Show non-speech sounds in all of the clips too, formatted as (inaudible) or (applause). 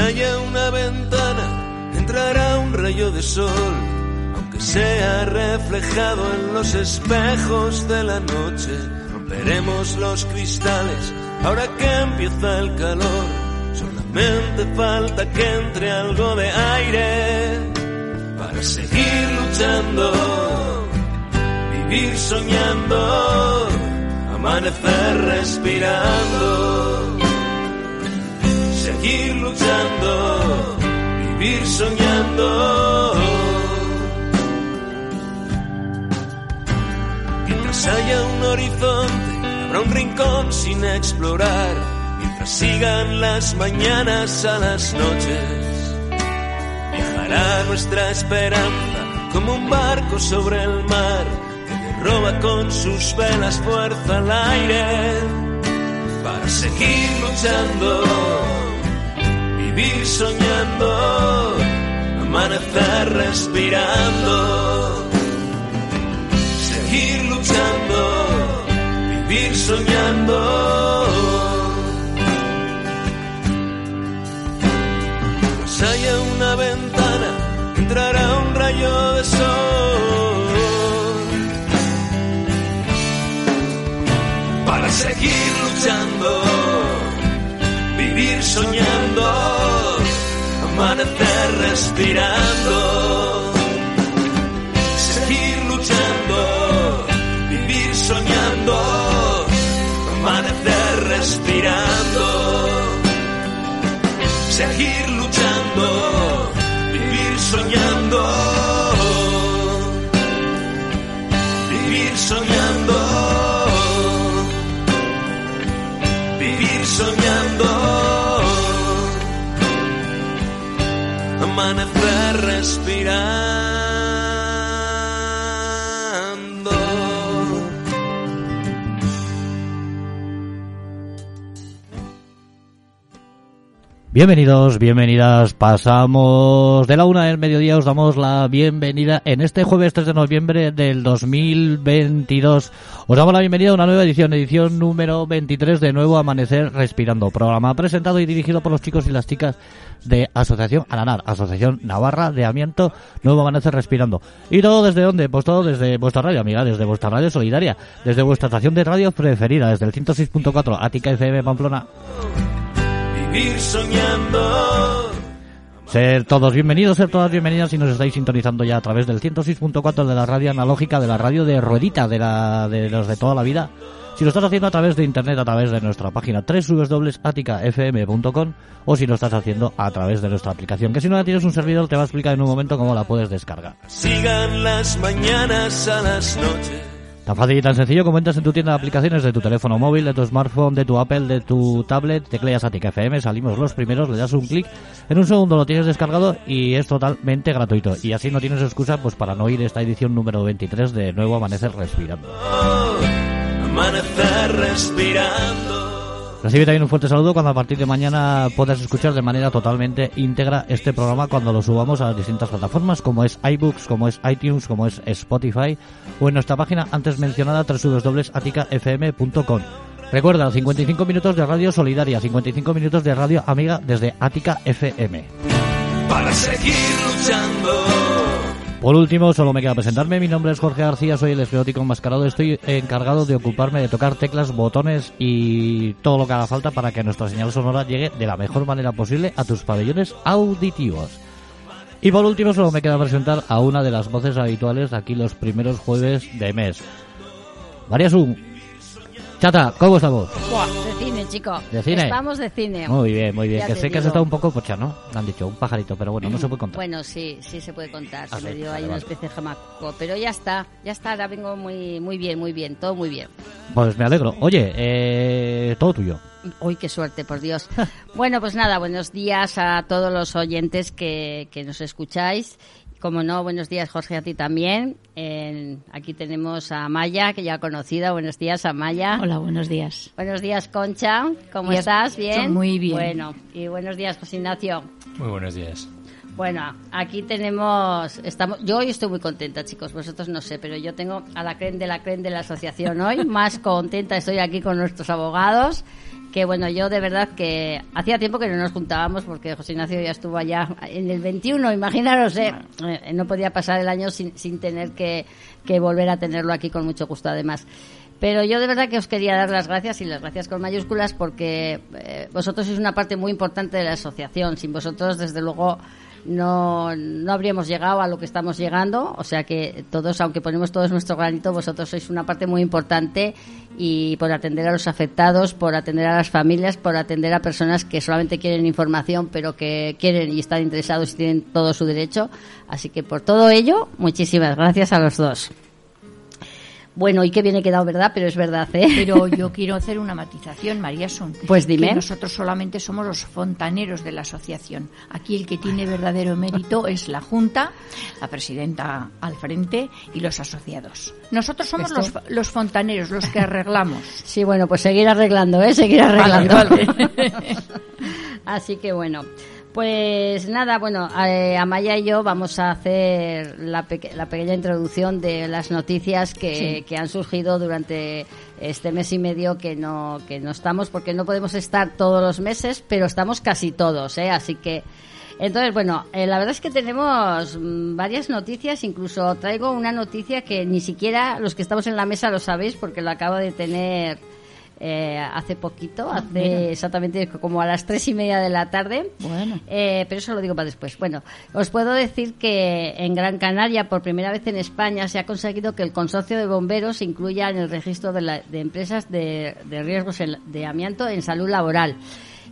Haya una ventana, entrará un rayo de sol, aunque sea reflejado en los espejos de la noche. Romperemos los cristales ahora que empieza el calor. Solamente falta que entre algo de aire para seguir luchando, vivir soñando, amanecer respirando seguir luchando, vivir soñando. Mientras haya un horizonte, habrá un rincón sin explorar. Mientras sigan las mañanas a las noches, viajará nuestra esperanza como un barco sobre el mar que le roba con sus velas fuerza al aire para seguir luchando vivir soñando, amanecer respirando, seguir luchando, vivir soñando. Pues haya una ventana, entrará un rayo de sol. Para seguir luchando vivir soñando, amanecer respirando, seguir luchando, vivir soñando, amanecer respirando, seguir amanecer respirando. Bienvenidos, bienvenidas. Pasamos de la una del mediodía. Os damos la bienvenida en este jueves 3 de noviembre del 2022. Os damos la bienvenida a una nueva edición, edición número 23 de Nuevo Amanecer Respirando. Programa presentado y dirigido por los chicos y las chicas de Asociación Ananar, Asociación Navarra de Amiento Nuevo Amanecer Respirando. ¿Y todo desde dónde? Pues todo desde vuestra radio, amiga, desde vuestra radio solidaria, desde vuestra estación de radio preferida, desde el 106.4 Ática FM Pamplona. Vivir soñando. Ser todos bienvenidos, ser todas bienvenidas si nos estáis sintonizando ya a través del 106.4 de la radio analógica, de la radio de ruedita, de, la, de los de toda la vida. Si lo estás haciendo a través de internet, a través de nuestra página www.aticafm.com o si lo estás haciendo a través de nuestra aplicación, que si no la tienes un servidor te va a explicar en un momento cómo la puedes descargar. Sigan las mañanas a las noches. Tan fácil y tan sencillo como entras en tu tienda de aplicaciones de tu teléfono móvil, de tu smartphone, de tu Apple, de tu tablet, tecleas Atica FM, salimos los primeros, le das un clic, en un segundo lo tienes descargado y es totalmente gratuito. Y así no tienes excusa pues para no ir esta edición número 23 de Nuevo Amanecer Respirando. Amanecer respirando. Recibe también un fuerte saludo cuando a partir de mañana puedas escuchar de manera totalmente íntegra este programa cuando lo subamos a las distintas plataformas como es iBooks, como es iTunes, como es Spotify o en nuestra página antes mencionada www.aticafm.com. Recuerda, 55 minutos de radio solidaria, 55 minutos de radio amiga desde Ática FM. Por último, solo me queda presentarme. Mi nombre es Jorge García, soy el esclerótico enmascarado. Estoy encargado de ocuparme de tocar teclas, botones y todo lo que haga falta para que nuestra señal sonora llegue de la mejor manera posible a tus pabellones auditivos. Y por último, solo me queda presentar a una de las voces habituales aquí los primeros jueves de mes. María Sun. Chata, ¿cómo estamos? Buah, cine, chico. ¿De cine? Estamos de cine. Muy bien, muy bien. Ya que sé que has digo. estado un poco pocha, ¿no? Me han dicho, un pajarito, pero bueno, no se puede contar. Bueno, sí, sí se puede contar. Ah, se me sí, dio vale, ahí una vale. especie de jamaco. Pero ya está, ya está. Ahora vengo muy, muy bien, muy bien. Todo muy bien. Pues me alegro. Oye, eh, todo tuyo. Uy, qué suerte, por Dios. (laughs) bueno, pues nada, buenos días a todos los oyentes que, que nos escucháis. Como no, buenos días, Jorge, a ti también. En- aquí tenemos a Maya, que ya conocida. Buenos días, Amaya. Hola, buenos días. Buenos días, Concha. ¿Cómo Bien, estás? ¿Bien? muy bien. Bueno, y buenos días, José Ignacio. Muy buenos días. Bueno, aquí tenemos, estamos, yo hoy estoy muy contenta, chicos, vosotros no sé, pero yo tengo a la creen de la creen de la asociación hoy, (laughs) más contenta estoy aquí con nuestros abogados, que bueno, yo de verdad que hacía tiempo que no nos juntábamos porque José Ignacio ya estuvo allá en el 21, imaginaros, eh, Eh, no podía pasar el año sin, sin tener que, que volver a tenerlo aquí con mucho gusto además. Pero yo de verdad que os quería dar las gracias y las gracias con mayúsculas porque eh, vosotros sois una parte muy importante de la asociación. Sin vosotros, desde luego, no, no habríamos llegado a lo que estamos llegando. O sea que todos, aunque ponemos todos nuestro granito, vosotros sois una parte muy importante y por atender a los afectados, por atender a las familias, por atender a personas que solamente quieren información, pero que quieren y están interesados y tienen todo su derecho. Así que por todo ello, muchísimas gracias a los dos. Bueno, y que bien he quedado, ¿verdad? Pero es verdad, ¿eh? Pero yo (laughs) quiero hacer una matización, María Son. Pues dime. Que nosotros solamente somos los fontaneros de la asociación. Aquí el que tiene verdadero mérito es la Junta, la presidenta al frente y los asociados. Nosotros somos los, los fontaneros, los que arreglamos. (laughs) Sí, bueno, pues seguir arreglando, ¿eh? Seguir arreglando. Vale, (laughs) Así que bueno. Pues nada, bueno, eh, Amaya y yo vamos a hacer la, peque- la pequeña introducción de las noticias que, Sí. que han surgido durante este mes y medio que no, que no estamos, porque no podemos estar todos los meses, pero estamos casi todos, ¿eh? Así que, entonces, bueno, eh, la verdad es que tenemos mm, varias noticias, incluso traigo una noticia que ni siquiera los que estamos en la mesa lo sabéis, porque lo acabo de tener eh, hace poquito, hace mira. exactamente como a las tres y media de la tarde. Bueno. Eh, pero eso lo digo para después. Bueno, os puedo decir que en Gran Canaria, por primera vez en España, se ha conseguido que el consorcio de bomberos se incluya en el registro de, la- de empresas de, de riesgos en- de amianto en salud laboral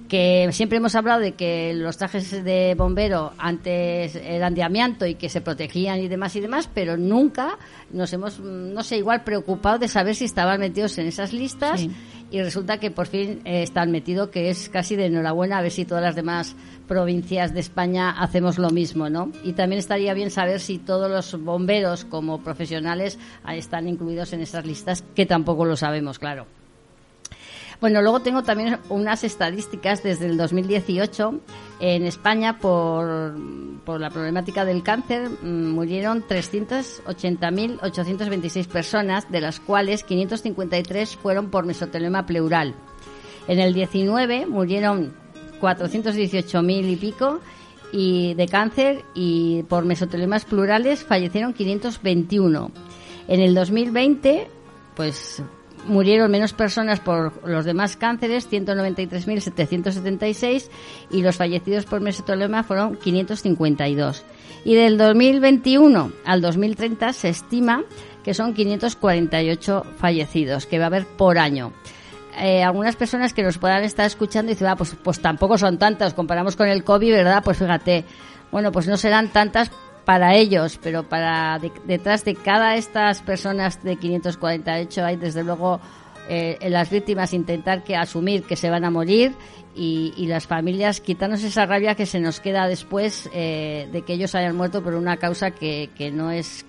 que siempre hemos hablado de que los trajes de bombero antes eran de amianto y que se protegían y demás y demás, pero nunca nos hemos, no sé, igual preocupado de saber si estaban metidos en esas listas Sí. Y resulta que por fin eh, están metidos, que es casi de enhorabuena a ver si todas las demás provincias de España hacemos lo mismo, ¿no? Y también estaría bien saber si todos los bomberos como profesionales están incluidos en esas listas, que tampoco lo sabemos, claro. Bueno, luego tengo también unas estadísticas desde el 2018. En España, por, por la problemática del cáncer, mm, murieron 380.826 personas, de las cuales 553 fueron por mesotelema pleural. En el 19 murieron 418.000 y pico y de cáncer y por mesotelemas plurales fallecieron 521. En el 2020, pues murieron menos personas por los demás cánceres, 193.776, y los fallecidos por mesotelioma fueron 552. Y del 2021 al 2030 se estima que son 548 fallecidos, que va a haber por año. Eh, algunas personas que nos puedan estar escuchando dicen, ah, pues, pues tampoco son tantas, comparamos con el COVID, ¿verdad? Pues fíjate, bueno, pues no serán tantas para ellos, pero para de- detrás de cada estas personas de 548 hay desde luego eh, las víctimas intentar que asumir que se van a morir y, y las familias quitarnos esa rabia que se nos queda después eh, de que ellos hayan muerto por una causa que, que no es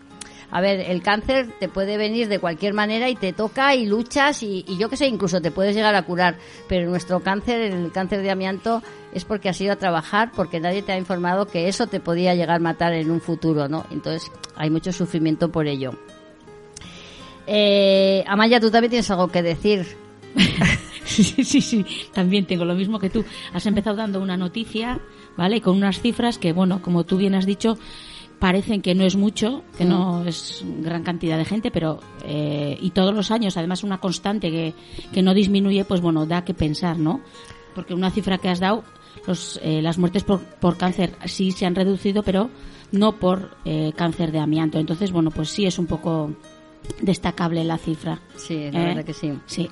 a ver, el cáncer te puede venir de cualquier manera y te toca y luchas y, yo que sé, incluso te puedes llegar a curar. Pero nuestro cáncer, el cáncer de amianto, es porque has ido a trabajar, porque nadie te ha informado que eso te podía llegar a matar en un futuro, ¿no? Entonces hay mucho sufrimiento por ello. Eh, Amaya, tú también tienes algo que decir. (laughs) Sí, sí, sí, también tengo lo mismo que tú. Has empezado dando una noticia, ¿vale? Con unas cifras que, bueno, como tú bien has dicho, parecen que no es mucho, que no es gran cantidad de gente, pero eh, y todos los años, además una constante que, que no disminuye, pues bueno, da que pensar, ¿no? Porque una cifra que has dado, los, eh, las muertes por, por cáncer sí se han reducido, pero no por eh, cáncer de amianto. Entonces, bueno, pues sí es un poco destacable la cifra. Sí, la ¿eh? verdad que sí. Sí.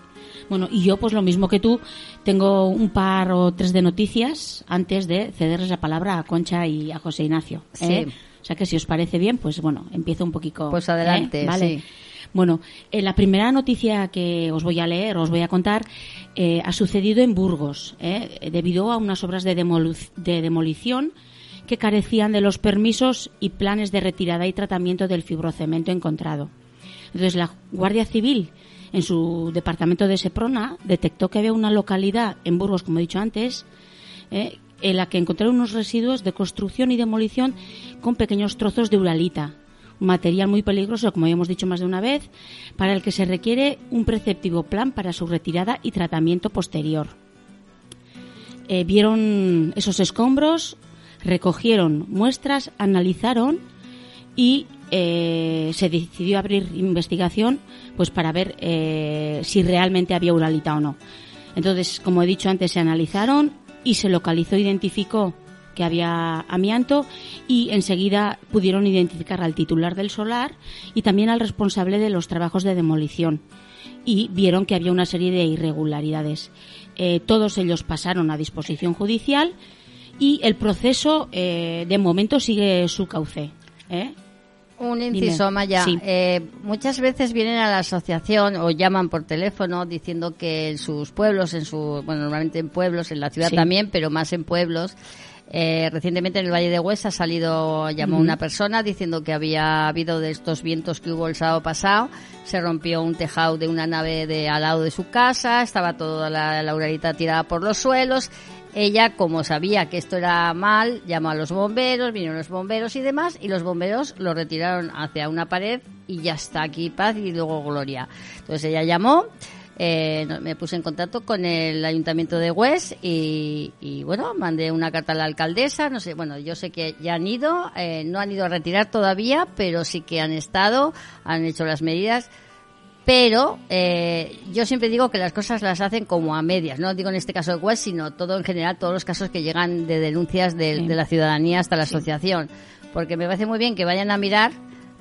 Bueno, y yo, pues lo mismo que tú, tengo un par o tres de noticias antes de cederles la palabra a Concha y a José Ignacio. ¿eh? O sea que si os parece bien, pues bueno, empiezo un poquito. Pues adelante, ¿eh? Vale. sí. Bueno, eh, la primera noticia que os voy a leer, os voy a contar, eh, ha sucedido en Burgos, debido a unas obras de, demolu- de demolición que carecían de los permisos y planes de retirada y tratamiento del fibrocemento encontrado. Entonces, la Guardia Civil, en su departamento de Seprona, detectó que había una localidad en Burgos, como he dicho antes, eh, en la que encontraron unos residuos de construcción y demolición con pequeños trozos de uralita, un material muy peligroso, como habíamos dicho más de una vez, para el que se requiere un preceptivo plan para su retirada y tratamiento posterior. Eh, vieron esos escombros, recogieron muestras, analizaron y eh, se decidió abrir investigación pues para ver eh, si realmente había uralita o no. Entonces, como he dicho antes, se analizaron y se localizó, identificó que había amianto y enseguida pudieron identificar al titular del solar y también al responsable de los trabajos de demolición y vieron que había una serie de irregularidades. Eh, todos ellos pasaron a disposición judicial y el proceso eh, de momento sigue su cauce. ¿eh? Un inciso, Maya. Sí. Eh, muchas veces vienen a la asociación o llaman por teléfono diciendo que en sus pueblos, en su, bueno, normalmente en pueblos, en la ciudad Sí. también, pero más en pueblos. eh, recientemente en el Valle de Huesa ha salido, llamó una persona diciendo que había habido de estos vientos que hubo el sábado pasado, se rompió un tejado de una nave de al lado de su casa, estaba toda la, la uralita tirada por los suelos, ella, como sabía que esto era mal, llamó a los bomberos, vinieron los bomberos y demás, y los bomberos lo retiraron hacia una pared y ya está aquí paz y luego gloria. Entonces ella llamó, eh, me puse en contacto con el ayuntamiento de Hues y, y, bueno, mandé una carta a la alcaldesa, no sé, bueno, yo sé que ya han ido, eh, no han ido a retirar todavía, pero sí que han estado, han hecho las medidas pero eh, yo siempre digo que las cosas las hacen como a medias, no digo en este caso de West, sino todo en general, todos los casos que llegan de denuncias de, Sí. de la ciudadanía hasta la asociación, porque me parece muy bien que vayan a mirar,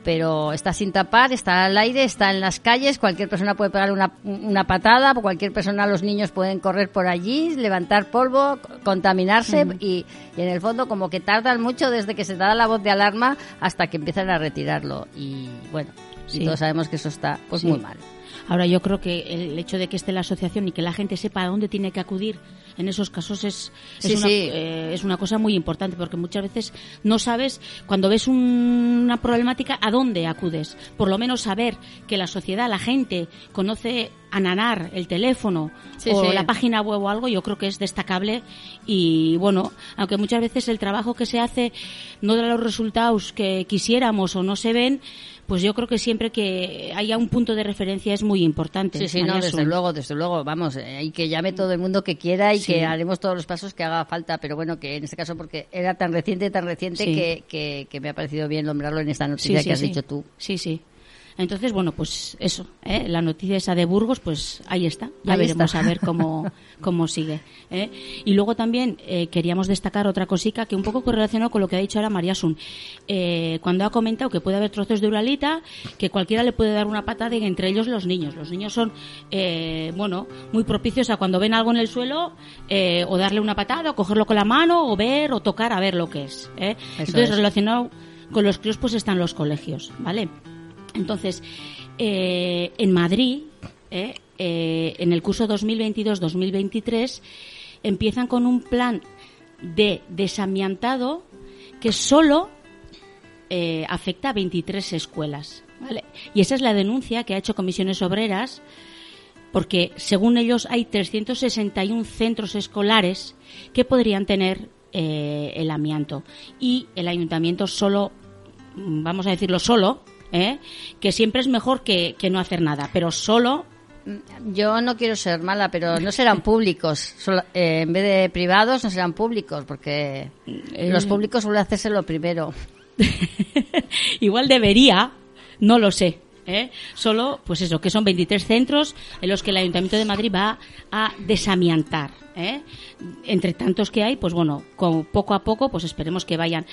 pero está sin tapar, está al aire, está en las calles, cualquier persona puede pegar una, una patada, cualquier persona, los niños pueden correr por allí, levantar polvo, contaminarse y, y en el fondo como que tardan mucho desde que se da la voz de alarma hasta que empiezan a retirarlo. Y bueno, y Sí. todos sabemos que eso está pues Sí. muy mal. Ahora yo creo que el hecho de que esté la asociación y que la gente sepa a dónde tiene que acudir en esos casos es, es, una, sí. eh, es una cosa muy importante porque muchas veces no sabes cuando ves un- una problemática a dónde acudes. Por lo menos saber que la sociedad, la gente conoce a nanar el teléfono Sí, o la página web o algo, yo creo que es destacable y bueno, aunque muchas veces el trabajo que se hace no da los resultados que quisiéramos o no se ven, pues yo creo que siempre que haya un punto de referencia es muy importante. Sí, sí, no, desde luego, desde luego, vamos, eh, y que llame todo el mundo que quiera y Sí. que haremos todos los pasos que haga falta, pero bueno, que en este caso porque era tan reciente, tan reciente Sí. que, que, que me ha parecido bien nombrarlo en esta noticia que has dicho tú. Sí, sí. Entonces, bueno, pues eso, ¿eh? la noticia esa de Burgos, pues ahí está. Ya Ahí veremos está. a ver cómo, (laughs) cómo sigue. ¿eh? Y luego también eh, queríamos destacar otra cosica que un poco correlacionó con lo que ha dicho ahora María Sun. Eh, cuando ha comentado que puede haber trozos de uralita, que cualquiera le puede dar una patada y entre ellos los niños. Los niños son, eh, bueno, muy propicios a cuando ven algo en el suelo, eh, o darle una patada, o cogerlo con la mano, o ver, o tocar a ver lo que es. ¿eh? Entonces, es. relacionado con los críos, pues están los colegios, ¿vale? Entonces, eh, en Madrid, eh, eh, en el curso 2022-2023, empiezan con un plan de desamiantado que solo afecta a 23 escuelas. ¿vale? Y esa es la denuncia que ha hecho Comisiones Obreras, porque según ellos hay 361 centros escolares que podrían tener el amianto. Y el ayuntamiento solo, vamos a decirlo solo, ¿eh? que siempre es mejor que, que no hacer nada, pero solo Yo no quiero ser mala, pero no serán públicos. Solo- eh, en vez de privados, no serán públicos, porque Eh, los públicos suelen hacerse lo primero. (laughs) igual debería, no lo sé. ¿Eh? Solo, pues eso, que son 23 centros en los que el Ayuntamiento de Madrid va a desamiantar. ¿eh? Entre tantos que hay, pues bueno, con, poco a poco, pues esperemos que vayan.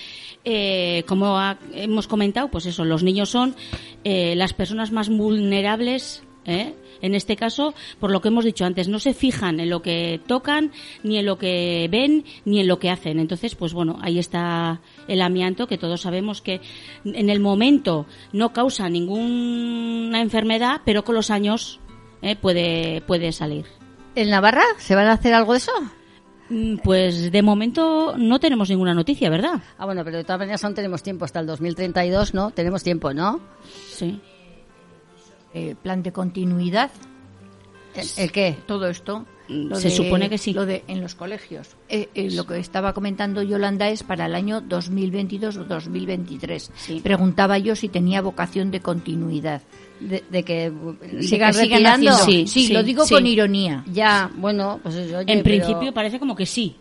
Eh, como ha- hemos comentado, pues eso, los niños son eh, las personas más vulnerables. ¿Eh? En este caso, por lo que hemos dicho antes, no se fijan en lo que tocan, ni en lo que ven, ni en lo que hacen. Entonces, pues bueno, ahí está el amianto, que todos sabemos que en el momento no causa ninguna enfermedad, pero con los años ¿eh? puede, puede salir. ¿En Navarra se van a hacer algo de eso? Mm, Pues de momento no tenemos ninguna noticia, ¿verdad? Ah, bueno, pero de todas maneras aún tenemos tiempo hasta el 2032, ¿no? Tenemos tiempo, ¿no? Sí. Eh, plan de continuidad, ¿El, el qué? todo esto. lo Se supone que sí. Lo de en los colegios. Eh, eh, lo que estaba comentando Yolanda es para el año 2022 o 2023. Sí. Preguntaba yo si tenía vocación de continuidad. De, de que De sigan retirando. haciendo- Sí, sí, sí, lo digo sí. con ironía. Ya, bueno, pues oye, en pero- principio parece como que sí,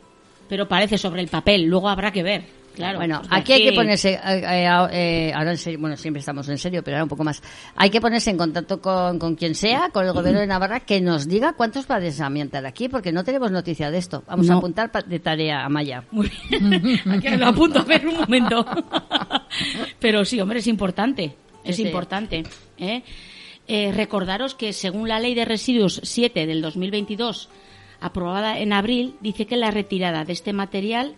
pero parece sobre el papel. Luego habrá que ver. Claro. Bueno, pues aquí hay que ponerse, eh, eh, eh, ahora en serio, bueno, siempre estamos en serio, pero ahora un poco más. Hay que ponerse en contacto con, con quien sea, con el gobierno de Navarra, que nos diga cuántos va a desamiantar aquí, porque no tenemos noticia de esto. Vamos a apuntar de tarea a Maya. Muy bien. (laughs) Aquí lo apunto a ver un momento. (laughs) Pero sí, hombre, es importante. Es Sí, sí. importante. ¿eh? Eh, recordaros que según la Ley de Residuos 7 del 2022, aprobada en abril, dice que la retirada de este material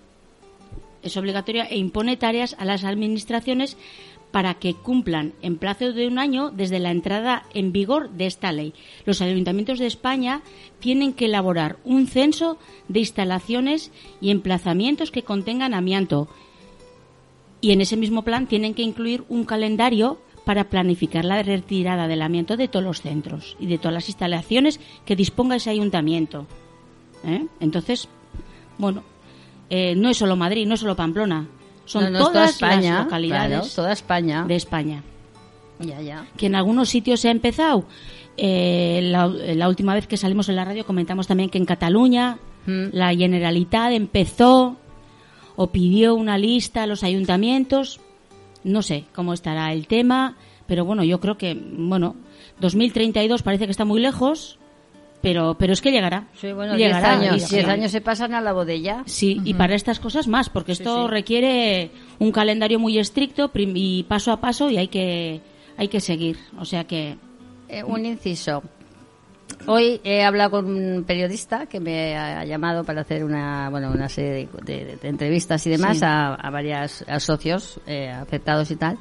es obligatoria e impone tareas a las administraciones para que cumplan en plazo de un año desde la entrada en vigor de esta ley. Los ayuntamientos de España tienen que elaborar un censo de instalaciones y emplazamientos que contengan amianto y en ese mismo plan tienen que incluir un calendario para planificar la retirada del amianto de todos los centros y de todas las instalaciones que disponga ese ayuntamiento. ¿Eh? Entonces, bueno, eh, no es solo Madrid, no es solo Pamplona, son No, no, es toda todas España, las localidades claro, toda España. de España. Ya, ya. Que en algunos sitios se ha empezado. Eh, la, la última vez que salimos en la radio comentamos también que en Cataluña Mm. la Generalitat empezó o pidió una lista a los ayuntamientos. No sé cómo estará el tema, pero bueno, yo creo que, bueno, 2032 parece que está muy lejos, pero, pero es que llegará. Sí, bueno, 10 Llegará, años. y- 10 años se pasan a la bodella. Sí, y para estas cosas más, porque esto sí. requiere un calendario muy estricto y paso a paso y hay que, hay que seguir. O sea que, Eh, un inciso. Hoy he hablado con un periodista que me ha llamado para hacer una, bueno, una serie de, de- de entrevistas y demás Sí. a, a varios socios eh, afectados y tal.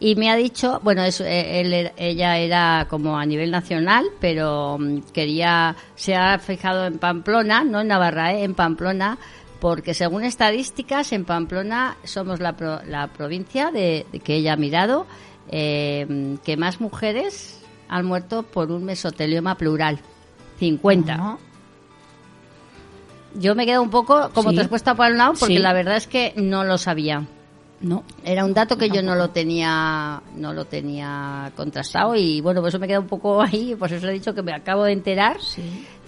Y me ha dicho, bueno, eso, eh, él ella era como a nivel nacional, pero mm, quería, se ha fijado en Pamplona, no en Navarra, eh, en Pamplona, porque según estadísticas, en Pamplona somos la, pro- la provincia de, de que ella ha mirado eh, que más mujeres han muerto por un mesotelioma plural. 50. ¿no? Yo me quedo un poco como Sí. traspuesta para un lado porque Sí. la verdad es que no lo sabía. No. Era un dato que yo no lo tenía no lo tenía contrastado y bueno, por eso me queda un poco (laughs) ahí, pues eso he dicho que me acabo de enterar.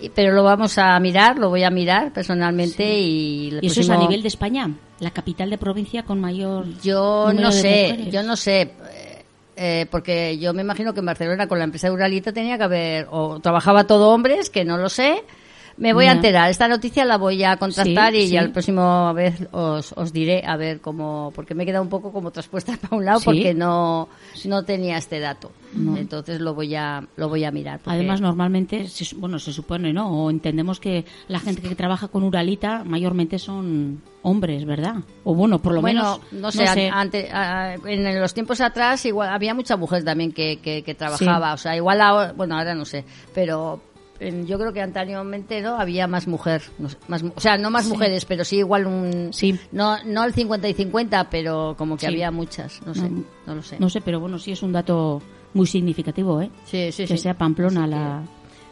Y- Pero lo vamos a mirar, lo voy a mirar personalmente y Y eso es a nivel de España, la capital de provincia con mayor. Yo no sé, yo no sé, eh, eh, porque yo me imagino que en Barcelona con la empresa de Uralita tenía que haber, o trabajaba todo hombres, que no lo sé. Me voy a Ya. enterar. Esta noticia la voy a contrastar Sí, y ya sí. el próximo vez os, os diré a ver cómo, porque me he quedado un poco como traspuesta (laughs) para un lado Sí. porque no, no tenía este dato. Entonces lo voy a, lo voy a mirar. porque- Además, normalmente, bueno, se supone, ¿no? O entendemos que la gente que trabaja con Uralita mayormente son hombres, ¿verdad? O bueno, por lo bueno, menos. no sé, ante- a- en los tiempos atrás igual había mucha mujer también que, que, que trabajaba, o sea, igual ahora, bueno, ahora no sé, pero en- yo creo que anteriormente no había más mujer, no sé, más, o sea, no más mujeres, pero sí igual un Sí. no no el 50 y 50, pero como que Sí. había muchas, no sé, No, no lo sé. No sé, pero bueno, sí es un dato muy significativo, ¿eh? Sí, sí, que sea Pamplona la.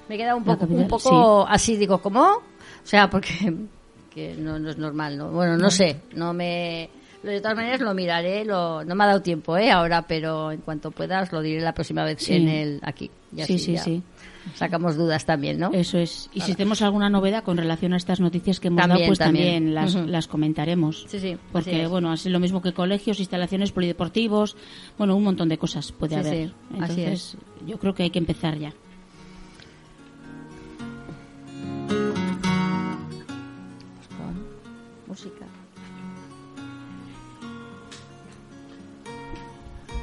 Me queda un La poco, un poco así, digo, ¿cómo? O sea, porque (laughs) que no, no es normal, ¿no? Bueno, no sé, no me... De todas maneras lo miraré, lo, no me ha dado tiempo ¿eh? ahora, pero en cuanto pueda os lo diré la próxima vez en el aquí. Y Sí, sí, ya sí. Sacamos dudas también, ¿no? Eso es. Y si tenemos alguna novedad con relación a estas noticias que hemos También, dado, pues también, también. las, comentaremos. Sí, sí, Porque, es. bueno, así lo mismo que colegios, instalaciones polideportivos, bueno, un montón de cosas puede Sí, haber. sí, así Entonces, yo creo que hay que empezar ya.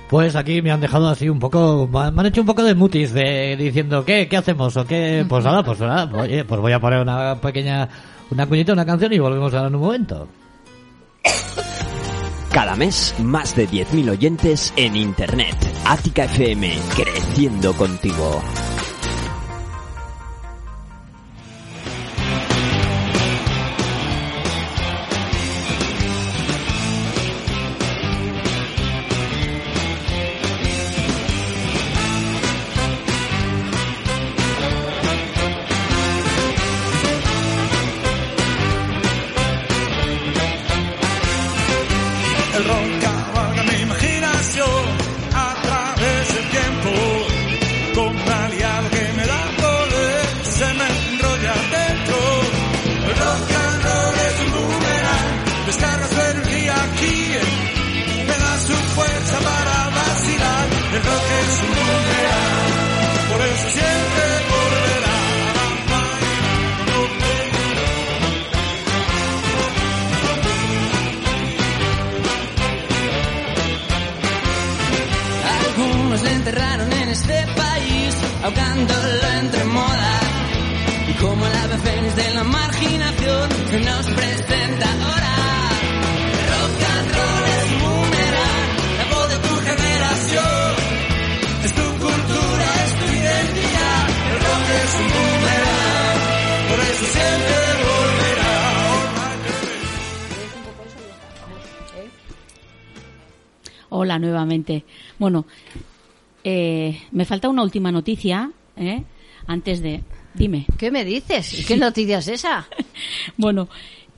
Pues aquí me han dejado así un poco, me han hecho un poco de mutis de diciendo qué, qué hacemos o qué, (laughs) pues nada, pues nada, pues, oye, pues voy a poner una pequeña, una cuñita, una canción y volvemos ahora en un momento. Cada mes, más de 10.000 oyentes en Internet. Ática FM, creciendo contigo. Hola nuevamente. Bueno, eh, me falta una última noticia, ¿eh? Antes de... Dime. ¿Qué me dices? ¿Y qué noticia es esa? (laughs) Bueno,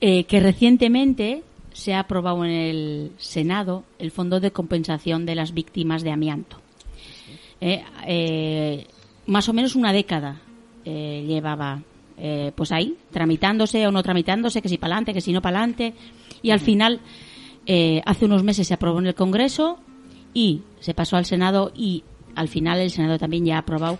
eh, que recientemente se ha aprobado en el Senado el Fondo de Compensación de las Víctimas de Amianto. Eh, eh, más o menos una década llevaba eh, pues ahí, tramitándose o no tramitándose, que si para adelante, que si no para adelante. Y al final, eh, hace unos meses se aprobó en el Congreso y se pasó al Senado y al final el Senado también ya ha aprobado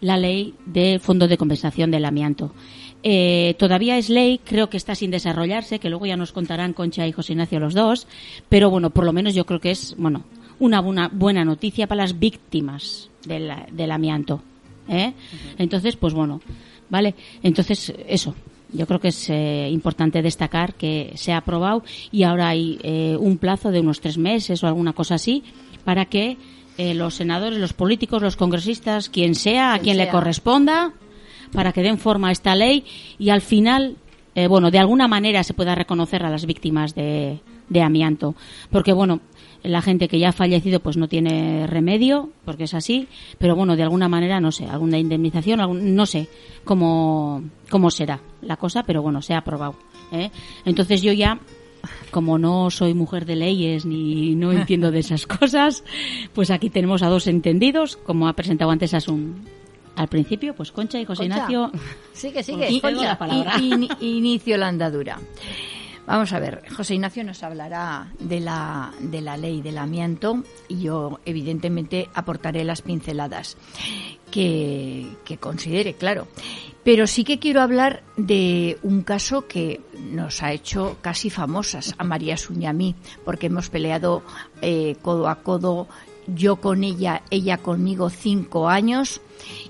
la ley de fondo de compensación del amianto. Eh, todavía es ley, creo que está sin desarrollarse, que luego ya nos contarán Concha y José Ignacio los dos, pero bueno, por lo menos yo creo que es, bueno, una buena, buena noticia para las víctimas del, del amianto. ¿eh? Entonces, pues bueno, vale, entonces eso. Yo creo que es eh, importante destacar que se ha aprobado y ahora hay eh, un plazo de unos tres meses o alguna cosa así para que eh, los senadores, los políticos, los congresistas, quien sea, a Quien quien le corresponda, para que den forma a esta ley y al final, eh, bueno, de alguna manera se pueda reconocer a las víctimas de, de amianto. Porque, bueno, la gente que ya ha fallecido pues no tiene remedio, porque es así, pero bueno, de alguna manera, no sé, alguna indemnización, algún- no sé cómo, cómo será la cosa, pero bueno, se ha aprobado. ¿eh? Entonces yo ya como no soy mujer de leyes ni no (laughs) entiendo de esas cosas, pues aquí tenemos a dos entendidos, como ha presentado antes Asun al principio, pues Concha y José Concha. Ignacio. Sigue, sigue. Concha. la palabra. In- (laughs) inicio la andadura. Vamos a ver, José Ignacio nos hablará de la, de la ley del amianto y yo, evidentemente, aportaré las pinceladas que, que considere, claro. Pero sí que quiero hablar de un caso que nos ha hecho casi famosas a María Suña y a mí, porque hemos peleado eh, codo a codo, yo con ella, ella conmigo cinco años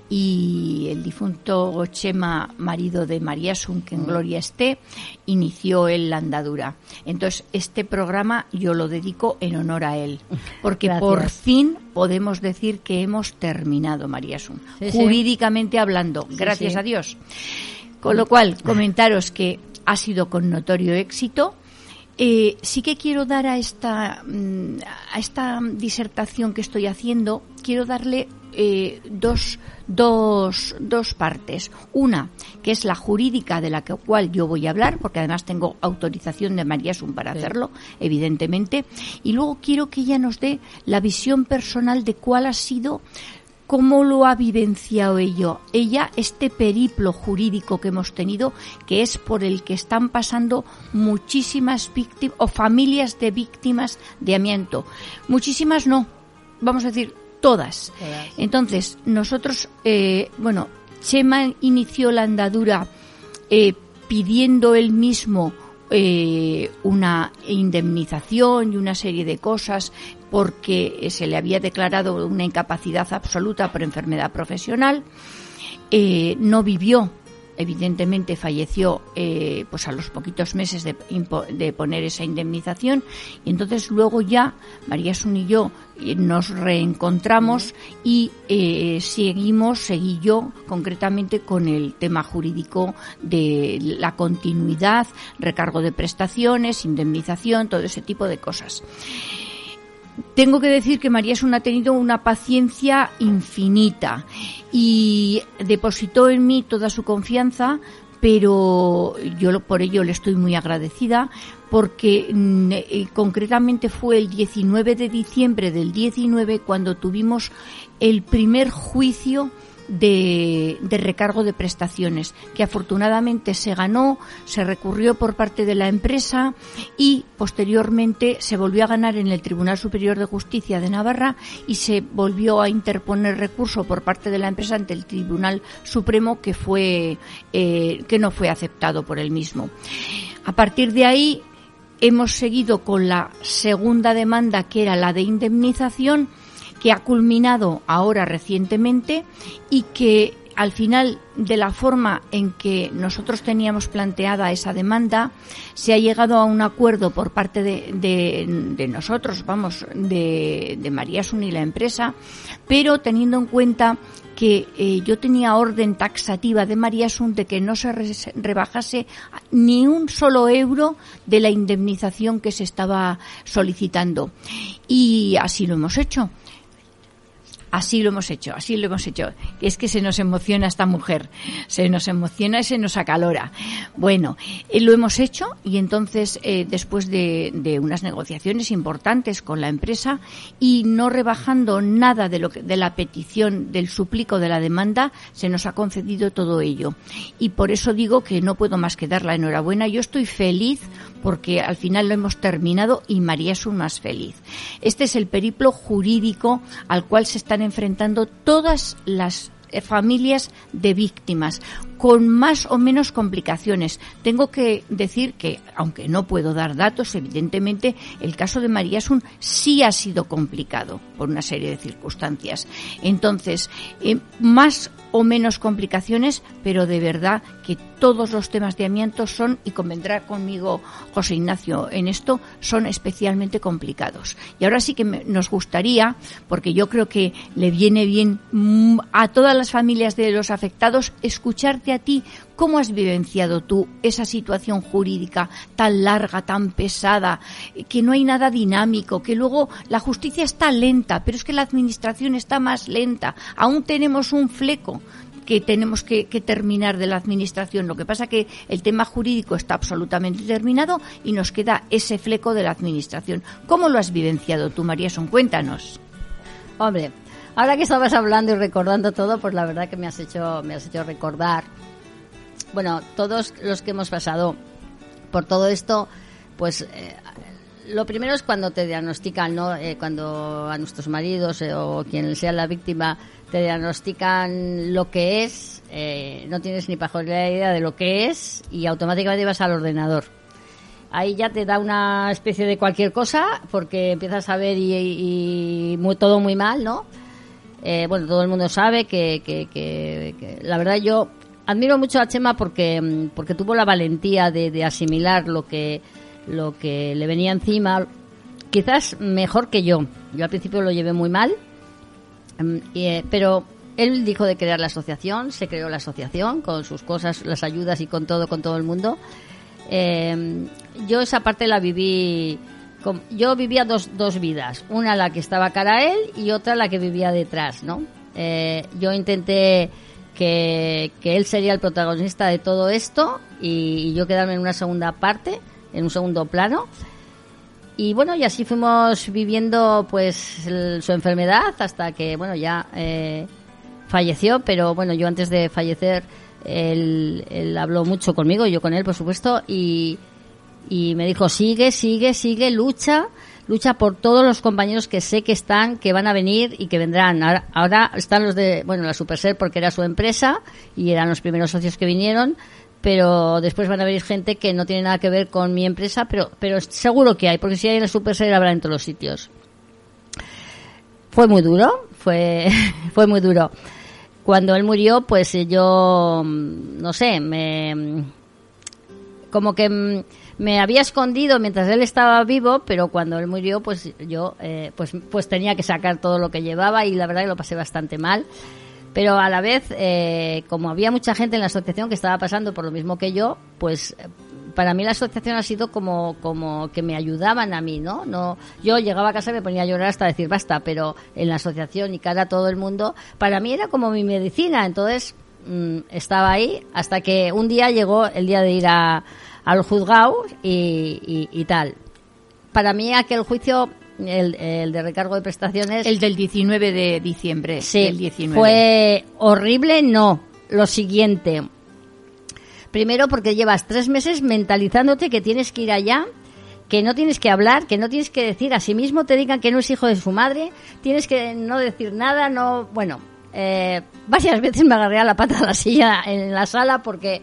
y el difunto Chema, marido de María Sun, que en gloria esté, inició él la andadura. Entonces, este programa yo lo dedico en honor a él, (laughs) porque Gracias. por fin podemos decir que hemos terminado, María Sun, Sí, sí. jurídicamente hablando, gracias sí. a Dios. Con lo cual, (laughs) comentaros que ha sido con notorio éxito. Eh, sí que quiero dar a esta, mm, a esta disertación que estoy haciendo, quiero darle eh, dos, dos, dos partes. Una, que es la jurídica de la que, cual yo voy a hablar, porque además tengo autorización de María Sun para hacerlo, evidentemente. Y luego quiero que ella nos dé la visión personal de cuál ha sido cómo lo ha vivenciado ello, ella, este periplo jurídico que hemos tenido, que es por el que están pasando muchísimas víctimas o familias de víctimas de amianto. Muchísimas no, vamos a decir todas. Entonces, nosotros, eh, bueno, Chema inició la andadura eh, pidiendo él mismo eh, una indemnización y una serie de cosas porque se le había declarado una incapacidad absoluta por enfermedad profesional. Eh, no vivió evidentemente falleció eh, pues a los poquitos meses de, de poner esa indemnización y entonces luego ya María Sun y yo eh, nos reencontramos y eh, seguimos, seguí yo concretamente con el tema jurídico de la continuidad, recargo de prestaciones, indemnización, todo ese tipo de cosas. Tengo que decir que María Sun ha tenido una paciencia infinita y depositó en mí toda su confianza, pero yo por ello le estoy muy agradecida porque mm, eh, concretamente fue el 19 de diciembre del 19 cuando tuvimos el primer juicio de, de recargo de prestaciones, que afortunadamente se ganó, se recurrió por parte de la empresa y posteriormente se volvió a ganar en el Tribunal Superior de Justicia de Navarra y se volvió a interponer recurso por parte de la empresa ante el Tribunal Supremo que fue eh, que no fue aceptado por el mismo. A partir de ahí hemos seguido con la segunda demanda que era la de indemnización que ha culminado ahora recientemente y que al final de la forma en que nosotros teníamos planteada esa demanda, se ha llegado a un acuerdo por parte de, de- de nosotros, vamos, de, de María Sun y la empresa, pero teniendo en cuenta que eh, yo tenía orden taxativa de María Sun de que no se re- rebajase ni un solo euro de la indemnización que se estaba solicitando. Y así lo hemos hecho. Así lo hemos hecho, así lo hemos hecho. Es que se nos emociona esta mujer, se nos emociona y se nos acalora. Bueno, eh, lo hemos hecho y entonces eh, después de, unas negociaciones importantes con la empresa y no rebajando nada de lo de la petición del suplico de la demanda, se nos ha concedido todo ello. Y por eso digo que no puedo más que dar la enhorabuena. Yo estoy feliz porque al final lo hemos terminado y María es un más feliz. Este es el periplo jurídico al cual se están enfrentando todas las eh, familias de víctimas con más o menos complicaciones. Tengo que decir que, aunque no puedo dar datos, evidentemente el caso de María Sun sí ha sido complicado por una serie de circunstancias. Entonces, eh, más o menos complicaciones, pero de verdad que todos los temas de amianto son, y convendrá conmigo José Ignacio en esto, son especialmente complicados. Y ahora sí que me- nos gustaría, porque yo creo que le viene bien mm, a todas las familias de los afectados, escucharte a ti cómo has vivenciado tú esa situación jurídica tan larga, tan pesada, que no hay nada dinámico, que luego la justicia está lenta, pero es que la administración está más lenta. Aún tenemos un fleco que tenemos que, terminar de la administración. Lo que pasa que el tema jurídico está absolutamente terminado y nos queda ese fleco de la administración. ¿Cómo lo has vivenciado tú, María Son? Cuéntanos. Hombre, ahora que estabas hablando y recordando todo, pues la verdad que me has hecho, me has hecho recordar. Bueno, todos los que hemos pasado por todo esto, pues eh, lo primero es cuando te diagnostican, ¿no? Eh, cuando a nuestros maridos eh, o quien sea la víctima te diagnostican lo que es, eh, no tienes ni pajolera idea de lo que es y automáticamente vas al ordenador. Ahí ya te da una especie de cualquier cosa porque empiezas a ver y, y muy, todo muy mal, ¿no? Eh, bueno, todo el mundo sabe que, que, la verdad yo admiro mucho a Chema porque, mm, porque tuvo la valentía de asimilar lo que, lo que le venía encima, quizás mejor que yo. Yo al principio lo llevé muy mal, y, eh, pero él dijo de crear la asociación, se creó la asociación con sus cosas, las ayudas y con todo, con todo el mundo. Eh, yo esa parte la viví. Yo vivía dos, dos vidas. Una la que estaba cara a él y otra la que vivía detrás, ¿no? eh, yo intenté que, que él sería el protagonista de todo esto y, y yo quedarme en una segunda parte, en un segundo plano. Y bueno, y así fuimos viviendo pues el- su enfermedad hasta que, bueno, ya eh, falleció, pero bueno, yo antes de fallecer, él, él habló mucho conmigo, yo con él, por supuesto, y, y me dijo, sigue, sigue, sigue, lucha, lucha por todos los compañeros que sé que están, que van a venir y que vendrán. Ahora, ahora están los de, bueno, la Superser porque era su empresa y eran los primeros socios que vinieron, pero después van a venir gente que no tiene nada que ver con mi empresa, pero, pero seguro que hay, porque si hay en la Superser habrá en todos los sitios. Fue muy duro, fue, (laughs) fue muy duro. Cuando él murió, pues eh, yo, mm, no sé, me, mm, como que mm, me había escondido mientras él estaba vivo, pero cuando él murió, pues yo, eh, pues, pues tenía que sacar todo lo que llevaba y la verdad que lo pasé bastante mal. Pero a la vez, eh, como había mucha gente en la asociación que estaba pasando por lo mismo que yo, pues eh, para mí la asociación ha sido como, como que me ayudaban a mí, ¿no? no Yo llegaba a casa y me ponía a llorar hasta decir basta, pero en la asociación y cara a todo el mundo, para mí era como mi medicina. Entonces mm, estaba ahí hasta que un día llegó el día de ir a, al juzgado y, y- y tal. Para mí aquel juicio, el, el de recargo de prestaciones... El del 19 de diciembre. Sí, del 19. fue horrible, no. Lo siguiente. Primero porque llevas tres meses mentalizándote que tienes que ir allá, que no tienes que hablar, que no tienes que decir a sí mismo, te digan que no es hijo de su madre, tienes que no decir nada, no... Bueno, eh, varias veces me agarré a la pata de la silla en la sala porque,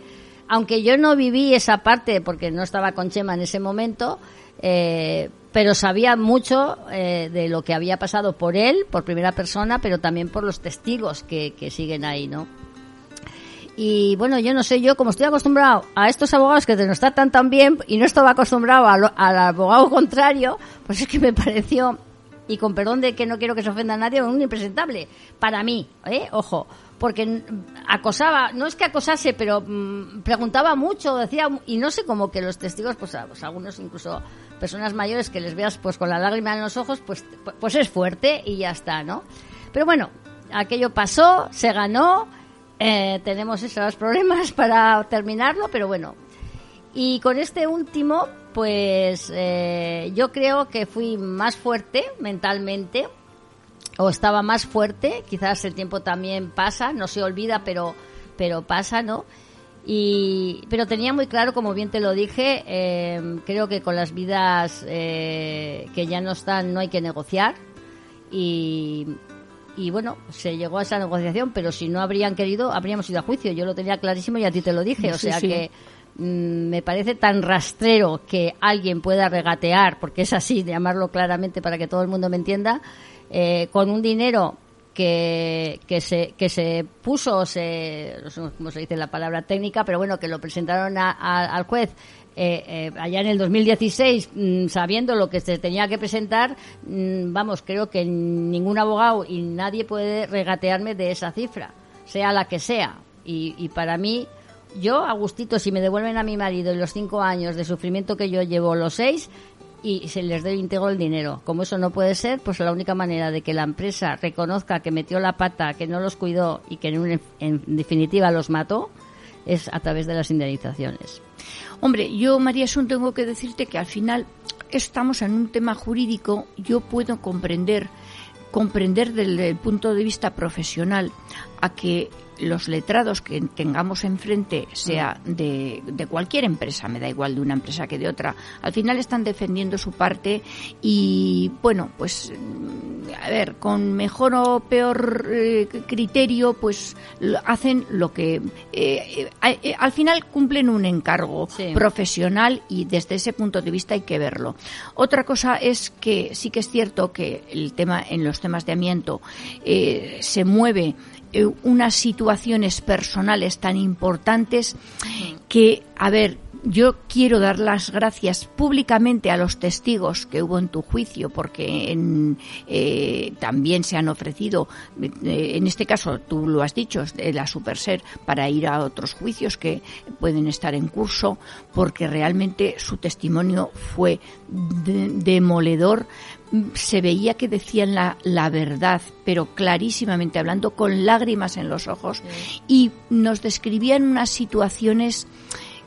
aunque yo no viví esa parte porque no estaba con Chema en ese momento, eh, pero sabía mucho eh, de lo que había pasado por él, por primera persona, pero también por los testigos que, que siguen ahí, ¿no? Y bueno, yo no sé, yo como estoy acostumbrado a estos abogados que nos tratan tan bien y no estaba acostumbrado a lo- al abogado contrario, pues es que me (laughs) pareció, y con perdón de que no quiero que se ofenda a nadie, un impresentable. Para mí, ¿eh? Ojo, porque acosaba, no es que acosase, pero mm, preguntaba mucho, decía, y no sé, como que los testigos, pues, pues algunos incluso personas mayores que les veas pues con la lágrima en los ojos, pues, pues es fuerte y ya está, ¿no? Pero bueno, aquello pasó, se ganó, eh, tenemos esos (laughs) problemas para terminarlo, pero bueno. Y con este último, pues eh, yo creo que fui más fuerte mentalmente, o estaba más fuerte, quizás el tiempo también pasa, no se olvida, pero, pero pasa, ¿no? Y, pero tenía muy claro, como bien te lo dije, eh, creo que con las vidas eh, que ya no están no hay que negociar. Y, y bueno, se llegó a esa negociación, pero si no habrían querido, habríamos ido a juicio. Yo lo tenía clarísimo y a ti te lo dije. O Sí, sea sí. que mm, me parece tan rastrero que alguien pueda regatear, porque es así, llamarlo claramente para que todo el mundo me entienda, eh, con un dinero que, que se que se puso, se, no sé cómo se dice la palabra técnica, pero bueno, que lo presentaron a- al juez eh, eh, allá en el 2016, mm, sabiendo lo que se tenía que presentar, mm, vamos, creo que ningún abogado y nadie puede regatearme de esa cifra, sea la que sea. Y, y para mí, yo, a gustito, si me devuelven a mi marido y los cinco años de sufrimiento que yo llevo, los seis, y se les dé íntegro el dinero. Como eso no puede ser, pues la única manera de que la empresa reconozca que metió la pata, que no los cuidó y que en, un- en definitiva los mató, es a través de las indemnizaciones. Hombre, yo, María Asun, tengo que decirte que al final estamos en un tema jurídico. Yo puedo comprender, comprender desde el punto de vista profesional a que los letrados que tengamos enfrente, sea de, de cualquier empresa, me da igual de una empresa que de otra, al final están defendiendo su parte y, bueno, pues, mm, a ver, con mejor o peor eh, criterio, pues hacen lo que, eh, eh, al final cumplen un encargo Sí. profesional y desde ese punto de vista hay que verlo. Otra cosa es que sí que es cierto que el tema en los temas de amianto se mueve eh, unas situaciones personales tan importantes que, a ver, yo quiero dar las gracias públicamente a los testigos que hubo en tu juicio, porque en, eh, también se han ofrecido, eh, en este caso tú lo has dicho, de la Superser, para ir a otros juicios que pueden estar en curso, porque realmente su testimonio fue de- demoledor se veía que decían la, la verdad, pero clarísimamente hablando, con lágrimas en los ojos, y nos describían unas situaciones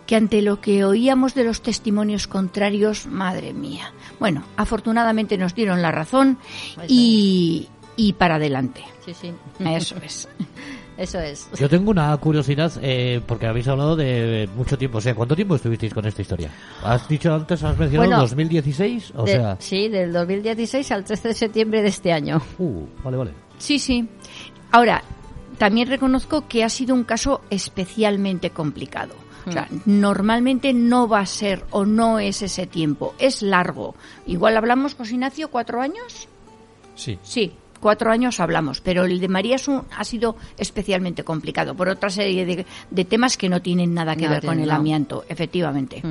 que ante lo que oíamos de los testimonios contrarios, madre mía. Bueno, afortunadamente nos dieron la razón y, y para adelante. Sí, sí. Eso es. (laughs) Eso es. Yo tengo una curiosidad, eh, porque habéis hablado de mucho tiempo. O sea, ¿cuánto tiempo estuvisteis con esta historia? ¿Has dicho antes, has mencionado Bueno, 2016? O De- sea, Sí, del 2016 al 13 de septiembre de este año. uh, vale, vale. Sí, sí. Ahora, también reconozco que ha sido un caso especialmente complicado. O sea, normalmente no va a ser o no es ese tiempo, es largo. Igual hablamos, José Ignacio, cuatro años. Sí. Sí, cuatro años hablamos, pero el de María es un- ha sido especialmente complicado por otra serie de, de temas que no tienen nada que No ver con el no. amianto, efectivamente.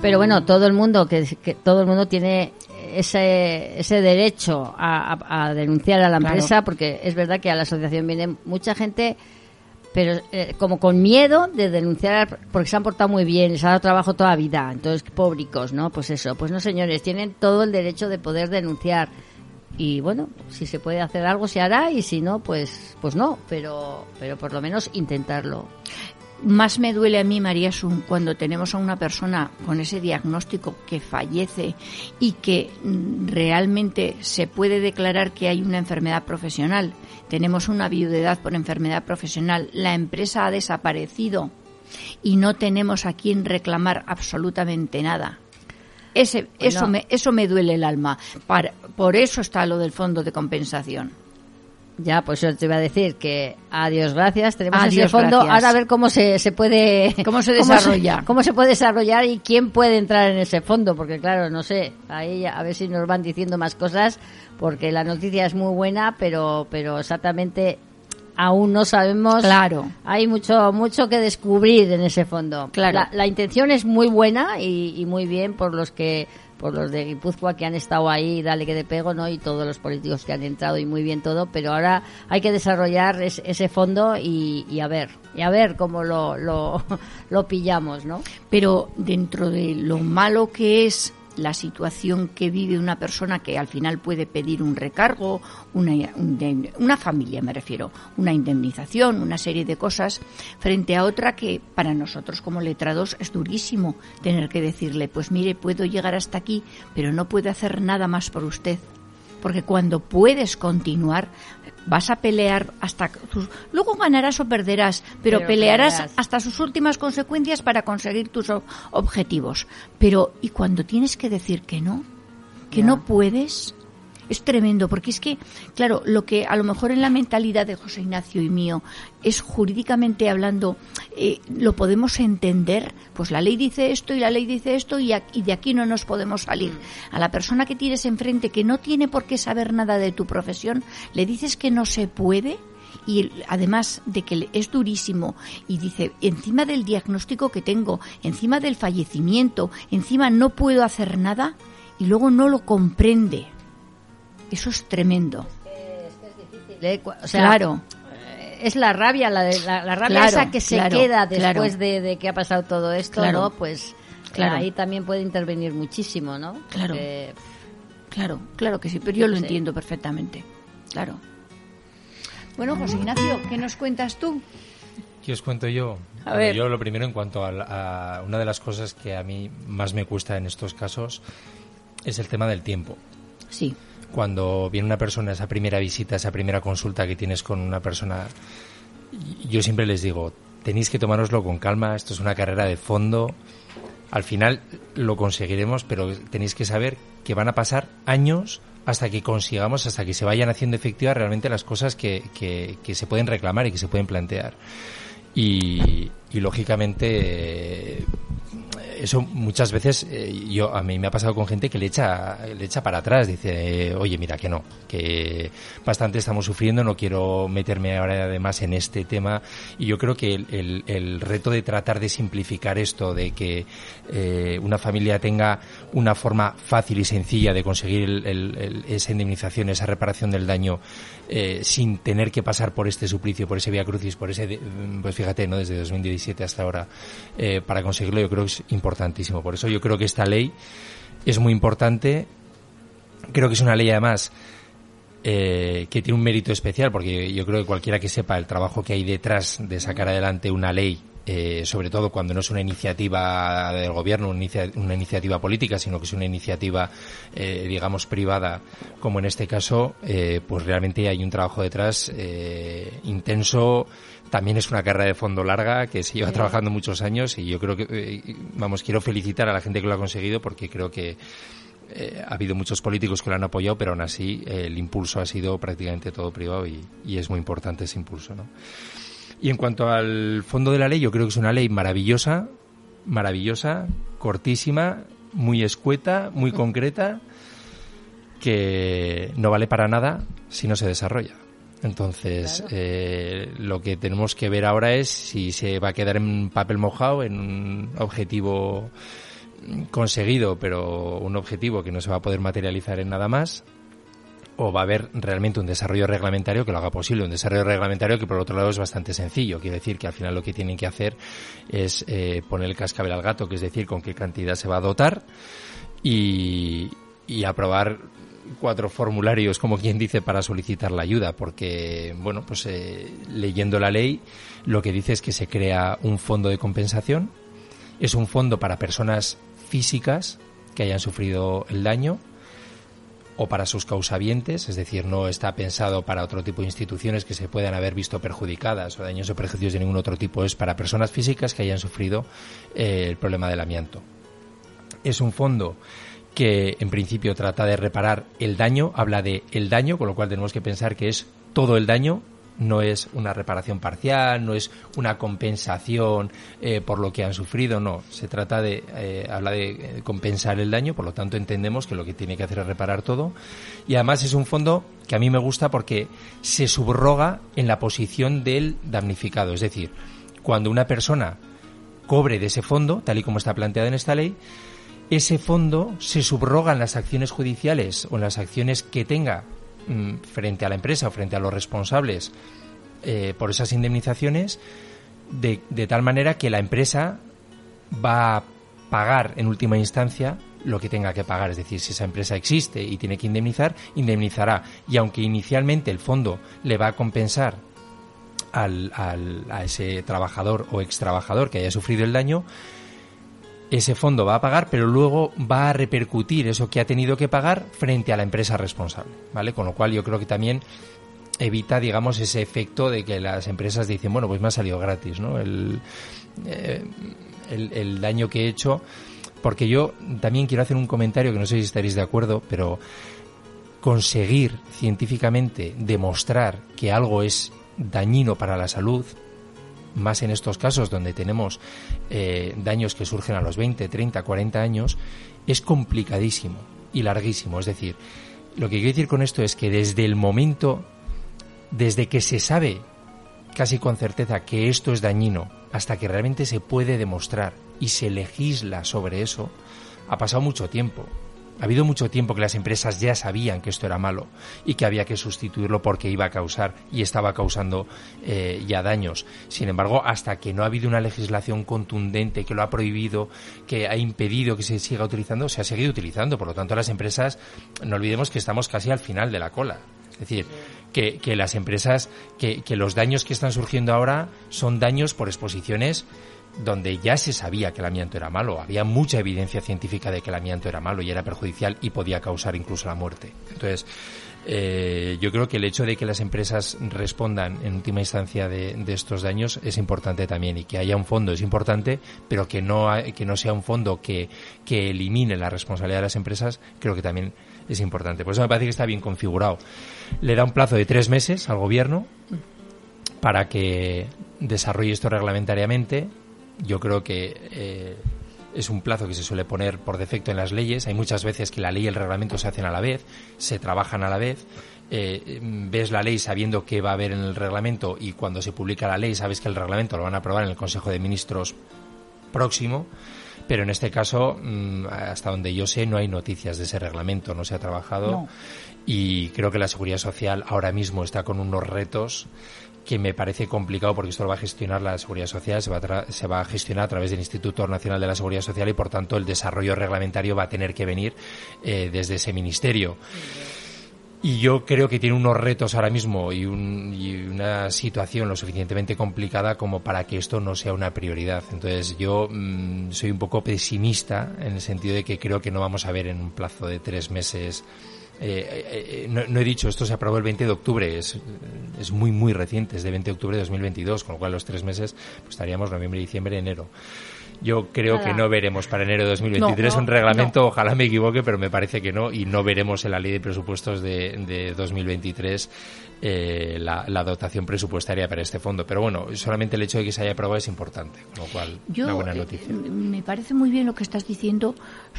Pero bueno, todo el mundo que, que todo el mundo tiene ese, ese derecho a, a- a denunciar a la Claro. empresa porque es verdad que a la asociación viene mucha gente pero eh, como con miedo de denunciar porque se han portado muy bien, les ha dado trabajo toda la vida, entonces públicos, ¿no? Pues eso, pues no señores, tienen todo el derecho de poder denunciar y bueno, si se puede hacer algo se hará y si no, pues pues no, pero pero por lo menos intentarlo. Más me duele a mí, María Sun, cuando tenemos a una persona con ese diagnóstico que fallece y que mm, realmente se puede declarar que hay una enfermedad profesional. Tenemos una viudedad por enfermedad profesional. La empresa ha desaparecido y no tenemos a quien reclamar absolutamente nada. Ese, Pues eso, me, eso me duele el alma. Para- por eso está lo del fondo de compensación. Ya, pues yo te iba a decir que adiós, gracias. Tenemos Adiós, ese fondo. gracias. Ahora a ver cómo se, se puede. (laughs) ¿Cómo se desarrolla? Cómo se, puede desarrollar y quién puede entrar en ese fondo. Porque claro, no sé. Ahí a ver si nos van diciendo más cosas. Porque la noticia es muy buena, pero, pero exactamente aún no sabemos. Claro. Hay mucho, mucho que descubrir en ese fondo. Claro. La, la intención es muy buena y, y muy bien por los que por los de Guipúzcoa que han estado ahí, dale que de pego, ¿no? Y todos los políticos que han entrado y muy bien todo, pero ahora hay que desarrollar es- ese fondo y, y a ver, y a ver cómo lo, lo, (laughs) lo pillamos, ¿no? pero dentro de lo malo que es la situación que vive una persona que al final puede pedir un recargo, una, un- una familia me refiero, una indemnización, una serie de cosas, frente a otra que para nosotros como letrados es durísimo tener que decirle, pues mire, puedo llegar hasta aquí, pero no puedo hacer nada más por usted. Porque cuando puedes continuar, vas a pelear hasta tus... Luego ganarás o perderás, pero, Pero pelearás pelearás. hasta sus últimas consecuencias para conseguir tus objetivos. Pero, ¿y cuando tienes que decir que no? ¿Que no puedes? Es tremendo, porque es que, claro, lo que a lo mejor en la mentalidad de José Ignacio y mío es jurídicamente hablando, eh, lo podemos entender, pues la ley dice esto y la ley dice esto y, y de aquí no nos podemos salir. A la persona que tienes enfrente que no tiene por qué saber nada de tu profesión, le dices que no se puede y además de que es durísimo y dice encima del diagnóstico que tengo, encima del fallecimiento, encima no puedo hacer nada y luego no lo comprende. Eso es tremendo. Le- O sea, claro, eh, es la rabia, la, de- la, la rabia Claro, esa que se claro, queda claro. después de, de que ha pasado todo esto, Claro. ¿no? Pues eh, Claro. ahí también puede intervenir muchísimo, ¿no? Claro. Porque- claro, claro que sí, pero yo lo Sí. entiendo perfectamente. Claro. Bueno, José Ignacio, ¿qué nos cuentas tú? ¿Qué os cuento yo? A Bueno, ver. Yo lo primero en cuanto a, la- a una de las cosas que a mí más me cuesta en estos casos es el tema del tiempo. Sí, Cuando viene una persona, esa primera visita, esa primera consulta que tienes con una persona, yo siempre les digo, tenéis que tomároslo con calma, esto es una carrera de fondo, al final lo conseguiremos, pero tenéis que saber que van a pasar años hasta que consigamos, hasta que se vayan haciendo efectivas realmente las cosas que, que- se pueden reclamar y que se pueden plantear. Y, lógicamente eso muchas veces eh, yo a mí me ha pasado con gente que le echa le echa para atrás dice oye mira que no que bastante estamos sufriendo no quiero meterme ahora además en este tema y yo creo que el, el- el reto de tratar de simplificar esto de que eh, una familia tenga una forma fácil y sencilla de conseguir el- el- esa indemnización esa reparación del daño eh, sin tener que pasar por este suplicio por ese vía crucis por ese de- pues fíjate no desde 2017 hasta ahora eh, para conseguirlo yo creo que es importantísimo. Por eso yo creo que esta ley es muy importante. Creo que es una ley además eh, que tiene un mérito especial porque yo creo que cualquiera que sepa el trabajo que hay detrás de sacar adelante una ley eh, sobre todo cuando no es una iniciativa del gobierno, una, inicia- una iniciativa política, sino que es una iniciativa, eh, digamos, privada, como en este caso, eh, pues realmente hay un trabajo detrás eh, intenso. También es una carrera de fondo larga que se lleva trabajando muchos años y yo creo que, eh, vamos, quiero felicitar a la gente que lo ha conseguido porque creo que eh, ha habido muchos políticos que lo han apoyado, pero aún así eh, el impulso ha sido prácticamente todo privado y, y es muy importante ese impulso, ¿no? Y en cuanto al fondo de la ley, yo creo que es una ley maravillosa, maravillosa, cortísima, muy escueta, muy concreta, que no vale para nada si no se desarrolla. Entonces, eh, lo que tenemos que ver ahora es si se va a quedar en papel mojado, en un objetivo conseguido, pero un objetivo que no se va a poder materializar en nada más, o va a haber realmente un desarrollo reglamentario que lo haga posible. Un desarrollo reglamentario que por otro lado es bastante sencillo. Quiere decir que al final lo que tienen que hacer es eh, poner el cascabel al gato, que es decir, con qué cantidad se va a dotar y, y aprobar cuatro formularios, como quien dice, para solicitar la ayuda, porque, bueno, pues eh, leyendo la ley, lo que dice es que se crea un fondo de compensación. Es un fondo para personas físicas que hayan sufrido el daño o para sus causavientes, es decir, no está pensado para otro tipo de instituciones que se puedan haber visto perjudicadas o daños o perjuicios de ningún otro tipo, es para personas físicas que hayan sufrido eh, el problema del amianto. Es un fondo que en principio trata de reparar el daño, habla de el daño, con lo cual tenemos que pensar que es todo el daño, no es una reparación parcial, no es una compensación eh, por lo que han sufrido, no, se trata de, eh, habla de eh, compensar el daño, por lo tanto entendemos que lo que tiene que hacer es reparar todo. Y además es un fondo que a mí me gusta porque se subroga en la posición del damnificado, es decir, cuando una persona cobre de ese fondo, tal y como está planteado en esta ley, ese fondo se subroga en las acciones judiciales o en las acciones que tenga frente a la empresa o frente a los responsables eh, por esas indemnizaciones, de, de tal manera que la empresa va a pagar en última instancia lo que tenga que pagar. Es decir, si esa empresa existe y tiene que indemnizar, indemnizará. Y aunque inicialmente el fondo le va a compensar al, al- a ese trabajador o ex trabajador que haya sufrido el daño, ese fondo va a pagar, pero luego va a repercutir eso que ha tenido que pagar frente a la empresa responsable, ¿vale? Con lo cual yo creo que también evita, digamos, ese efecto de que las empresas dicen, bueno, pues me ha salido gratis, ¿no? El, eh, el, daño que he hecho, porque yo también quiero hacer un comentario que no sé si estaréis de acuerdo, pero conseguir científicamente demostrar que algo es dañino para la salud, más en estos casos donde tenemos eh, daños que surgen a los 20, 30, 40 años, es complicadísimo y larguísimo. Es decir, lo que quiero decir con esto es que desde el momento, desde que se sabe casi con certeza que esto es dañino, hasta que realmente se puede demostrar y se legisla sobre eso, ha pasado mucho tiempo. Ha habido mucho tiempo que las empresas ya sabían que esto era malo y que había que sustituirlo porque iba a causar y estaba causando eh, ya daños. Sin embargo, hasta que no ha habido una legislación contundente que lo ha prohibido, que ha impedido que se siga utilizando, se ha seguido utilizando. Por lo tanto, las empresas, no olvidemos que estamos casi al final de la cola. Es decir, que, que las empresas, que, que los daños que están surgiendo ahora son daños por exposiciones donde ya se sabía que el amianto era malo, había mucha evidencia científica de que el amianto era malo y era perjudicial y podía causar incluso la muerte. Entonces, eh, yo creo que el hecho de que las empresas respondan en última instancia de, estos daños es importante también y que haya un fondo es importante, pero que no, que no sea un fondo que, que elimine la responsabilidad de las empresas, creo que también es importante. Por eso me parece que está bien configurado. Le da un plazo de tres meses al gobierno para que desarrolle esto reglamentariamente. Yo creo que eh, es un plazo que se suele poner por defecto en las leyes. Hay muchas veces que la ley y el reglamento se hacen a la vez, se trabajan a la vez. Eh, ves la ley sabiendo qué va a haber en el reglamento y cuando se publica la ley sabes que el reglamento lo van a aprobar en el Consejo de Ministros próximo, pero en este caso, mm, hasta donde yo sé, no hay noticias de ese reglamento, no se ha trabajado No. y creo que la Seguridad Social ahora mismo está con unos retos que me parece complicado porque esto lo va a gestionar la Seguridad Social, se va a, se va a gestionar a través del Instituto Nacional de la Seguridad Social y por tanto el desarrollo reglamentario va a tener que venir eh, desde ese ministerio. Y yo creo que tiene unos retos ahora mismo y, un- y una situación lo suficientemente complicada como para que esto no sea una prioridad. Entonces yo mm, soy un poco pesimista en el sentido de que creo que no vamos a ver en un plazo de tres meses. Eh, eh, eh, no, no he dicho, esto se aprobó el 20 de octubre, es, es muy, muy reciente, es de 20 de octubre de 2022, con lo cual los tres meses pues, estaríamos noviembre, diciembre, enero. Yo creo Nada. que no veremos para enero de 2023 No, un no, reglamento, ojalá me equivoque, pero me parece que no, y no veremos en la ley de presupuestos de, de 2023 eh, la, la dotación presupuestaria para este fondo. Pero bueno, solamente el hecho de que se haya aprobado es importante, con lo cual, Yo, una buena eh, noticia. me parece muy bien lo que estás diciendo,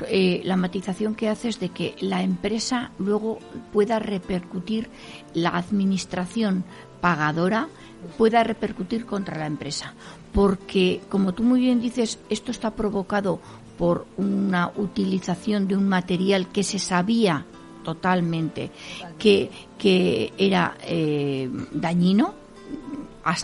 eh, la matización que haces de que la empresa luego pueda repercutir, la administración pagadora pueda repercutir contra la empresa. Porque, como tú muy bien dices, esto está provocado por una utilización de un material que se sabía totalmente que, que era eh, dañino,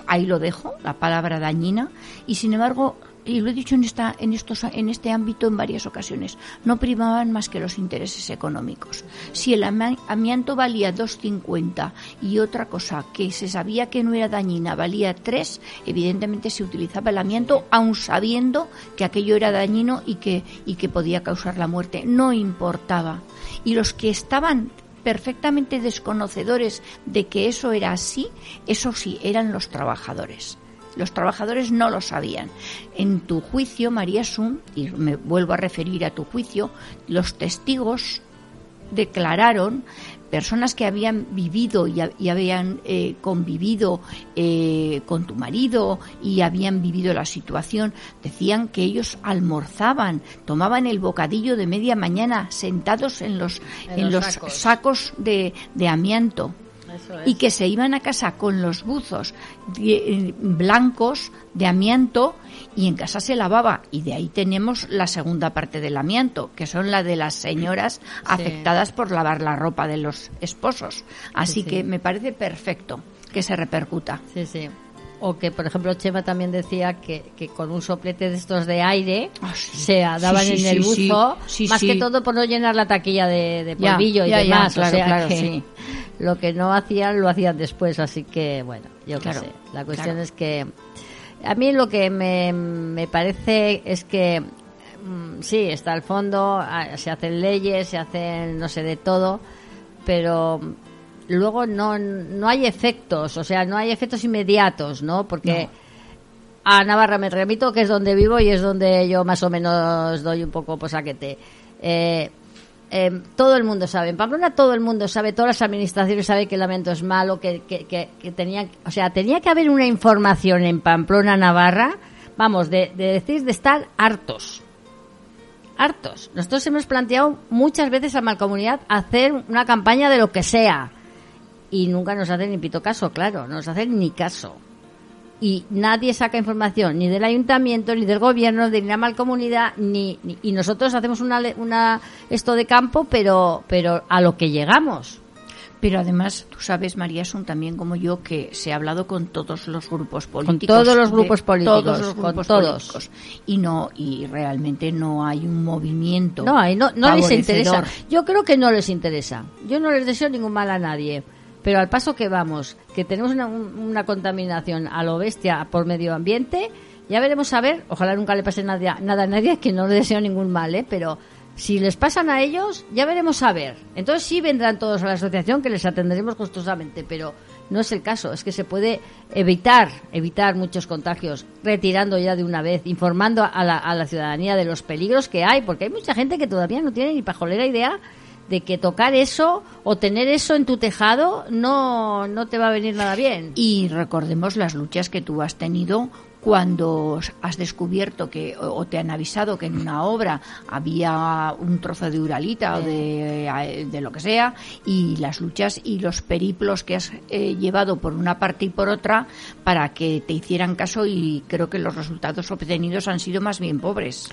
ahí lo dejo, la palabra dañina, y sin embargo, y lo he dicho en esta, en estos, en este ámbito en varias ocasiones, no primaban más que los intereses económicos. Si el amianto valía 2,50 y otra cosa que se sabía que no era dañina valía 3, evidentemente se utilizaba el amianto aun sabiendo que aquello era dañino y que, y que podía causar la muerte. No importaba. Y los que estaban perfectamente desconocedores de que eso era así, eso sí, eran los trabajadores. Los trabajadores no lo sabían. En tu juicio, María Sun, y me vuelvo a referir a tu juicio, los testigos declararon personas que habían vivido y, ha- y habían eh, convivido eh, con tu marido y habían vivido la situación, decían que ellos almorzaban, tomaban el bocadillo de media mañana sentados en los, En en los sacos. sacos de, de amianto es. y que se iban a casa con los buzos eh, blancos de amianto y en casa se lavaba y de ahí tenemos la segunda parte del amianto que son la de las señoras afectadas por lavar la ropa de los esposos así Sí, sí. que me parece perfecto que se repercuta Sí, sí. O que, por ejemplo, Chema también decía que, que con un soplete de estos de aire Ah, sí. se daban Sí, sí, en el buzo, más que todo por no llenar la taquilla de, de Ya, polvillo y ya, ya, demás. claro, o sea claro, que sí. lo que no hacían lo hacían después, así que bueno, yo qué Claro, sé. La cuestión es que a mí lo que me, me parece es que mm, sí, está al fondo, ah, se hacen leyes, se hacen no sé de todo, pero luego no, no hay efectos, o sea, no hay efectos inmediatos, ¿no? Porque a Navarra me remito, que es donde vivo y es donde yo más o menos doy un poco posaquete. Eh, eh, todo el mundo sabe, en Pamplona todo el mundo sabe, todas las administraciones saben que el lamento es malo, que, que, que, que tenía, o sea, tenía que haber una información en Pamplona, Navarra, vamos, de, de decir, de estar hartos. Hartos. Nosotros hemos planteado muchas veces a Malcomunidad hacer una campaña de lo que sea. Y nunca nos hacen ni pito caso, claro, no nos hacen ni caso. Y nadie saca información ni del ayuntamiento ni del gobierno de la malcomunidad ni, ni- y nosotros hacemos una, una esto de campo pero pero a lo que llegamos. Pero además tú sabes María Sun también como yo que se ha hablado con todos los grupos políticos todos los grupos políticos, todos los con grupos todos. políticos. y no y realmente no hay un movimiento no ahí no, no les interesa. yo creo que no les interesa. Yo no les deseo ningún mal a nadie pero al paso que vamos que tenemos una, un- una contaminación a lo bestia por medio ambiente ya veremos a ver ojalá nunca le pase nada, nada a nadie que no le deseo ningún mal ¿eh? pero si les pasan a ellos ya veremos a ver entonces sí vendrán todos a la asociación que les atenderemos costosamente pero no es el caso es que se puede evitar evitar muchos contagios retirando ya de una vez informando a la, a la ciudadanía de los peligros que hay porque hay mucha gente que todavía no tiene ni pajolera idea de que tocar eso o tener eso en tu tejado no, no te va a venir nada bien. Y recordemos las luchas que tú has tenido cuando has descubierto que o te han avisado que en una obra había un trozo de uralita o de, eh, de lo que sea y las luchas y los periplos que has eh, llevado por una parte y por otra para que te hicieran caso y creo que los resultados obtenidos han sido más bien pobres.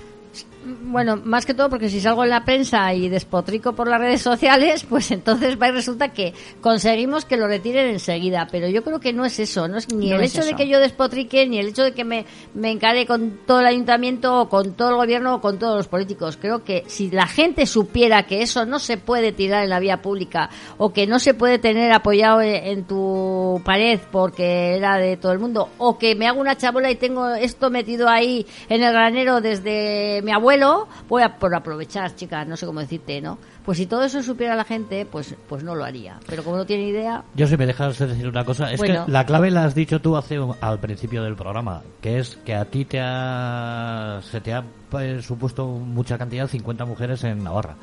Bueno, más que todo porque si salgo en la prensa y despotrico por las redes sociales, (laughs) pues entonces va y resulta que conseguimos que lo retiren enseguida. Pero yo creo que no es eso, no es ni No el es hecho de que yo despotrique, ni el hecho de que me, me encare con todo el ayuntamiento o con todo el gobierno o con todos los políticos. Creo que si la gente supiera que eso no se puede tirar en la vía pública o que no se puede tener apoyado en, en tu pared porque era de todo el mundo o que me hago una chabola y tengo esto metido ahí en el granero desde mi abuelo, voy a por aprovechar, chicas, no sé cómo decirte, ¿no? Pues si todo eso supiera la gente, pues pues no lo haría. Pero como no tiene idea, Yo si me dejas decir una cosa, es Bueno. que la clave la has dicho tú hace al principio del programa, que es que a ti te ha, se te ha pues, supuesto mucha cantidad, 50 mujeres en Navarra.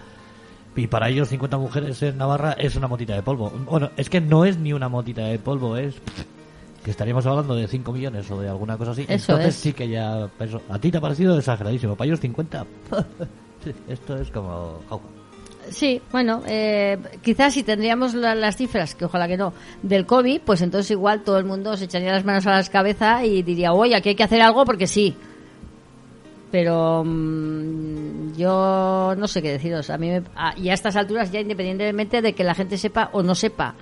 Y para ellos 50 mujeres en Navarra es una motita de polvo. Bueno, es que no es ni una motita de polvo, es que estaríamos hablando de 5 millones o de alguna cosa así. Eso Entonces es. sí que ya... a ti te ha parecido exageradísimo. Para ellos 50... (laughs) sí, esto es como... Sí, bueno, eh, quizás si tendríamos la- las cifras, que ojalá que no, del COVID, pues entonces igual todo el mundo se echaría las manos a la cabeza y diría, oye, aquí hay que hacer algo porque sí. Pero mm, yo no sé qué deciros. A mí me- a- y a estas alturas ya independientemente de que la gente sepa o no sepa.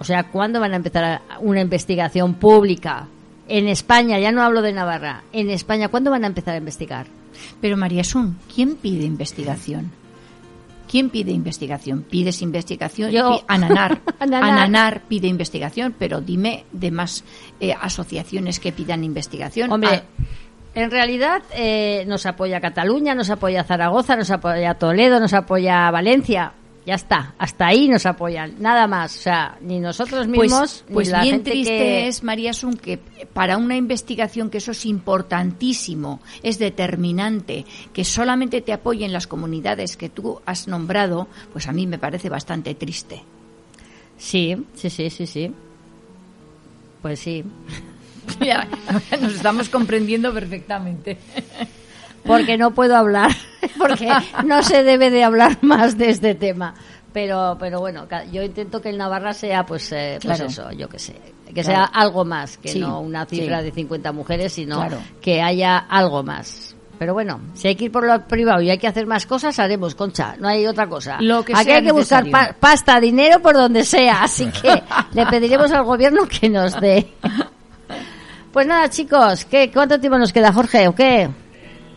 O sea, ¿cuándo van a empezar una investigación pública? En España, ya no hablo de Navarra, en España, ¿cuándo van a empezar a investigar? Pero María Sun, ¿quién pide investigación? ¿Quién pide investigación? ¿Pides investigación? Yo. (laughs) Ananar. Ananar pide investigación, pero dime de más eh, asociaciones que pidan investigación. Hombre, Ah, en realidad eh, nos apoya Cataluña, nos apoya Zaragoza, nos apoya Toledo, nos apoya Valencia. Ya está, hasta ahí nos apoyan, nada más. O sea, ni nosotros pues, mismos, pues ni la bien gente triste que... es, María Sun, que para una investigación que eso es importantísimo, es determinante, que solamente te apoyen las comunidades que tú has nombrado, pues a mí me parece bastante triste. Sí, sí, sí, sí, sí. Pues sí. (laughs) Nos estamos comprendiendo perfectamente. (laughs) porque no puedo hablar, (laughs) porque no se debe de hablar más de este tema. Pero, pero bueno, yo intento que el Navarra sea, pues, eh, pues eso, yo que sé, que Claro. sea algo más, que Sí, no una cifra sí. de 50 mujeres, sino Claro. que haya algo más. Pero bueno, si hay que ir por lo privado y hay que hacer más cosas, haremos, Concha, no hay otra cosa. Lo que Aquí sea hay que buscar pa- pasta, dinero por donde sea, así que (laughs) le pediremos al gobierno que nos dé. (laughs) Pues nada, chicos, ¿qué, ¿cuánto tiempo nos queda, Jorge, o qué?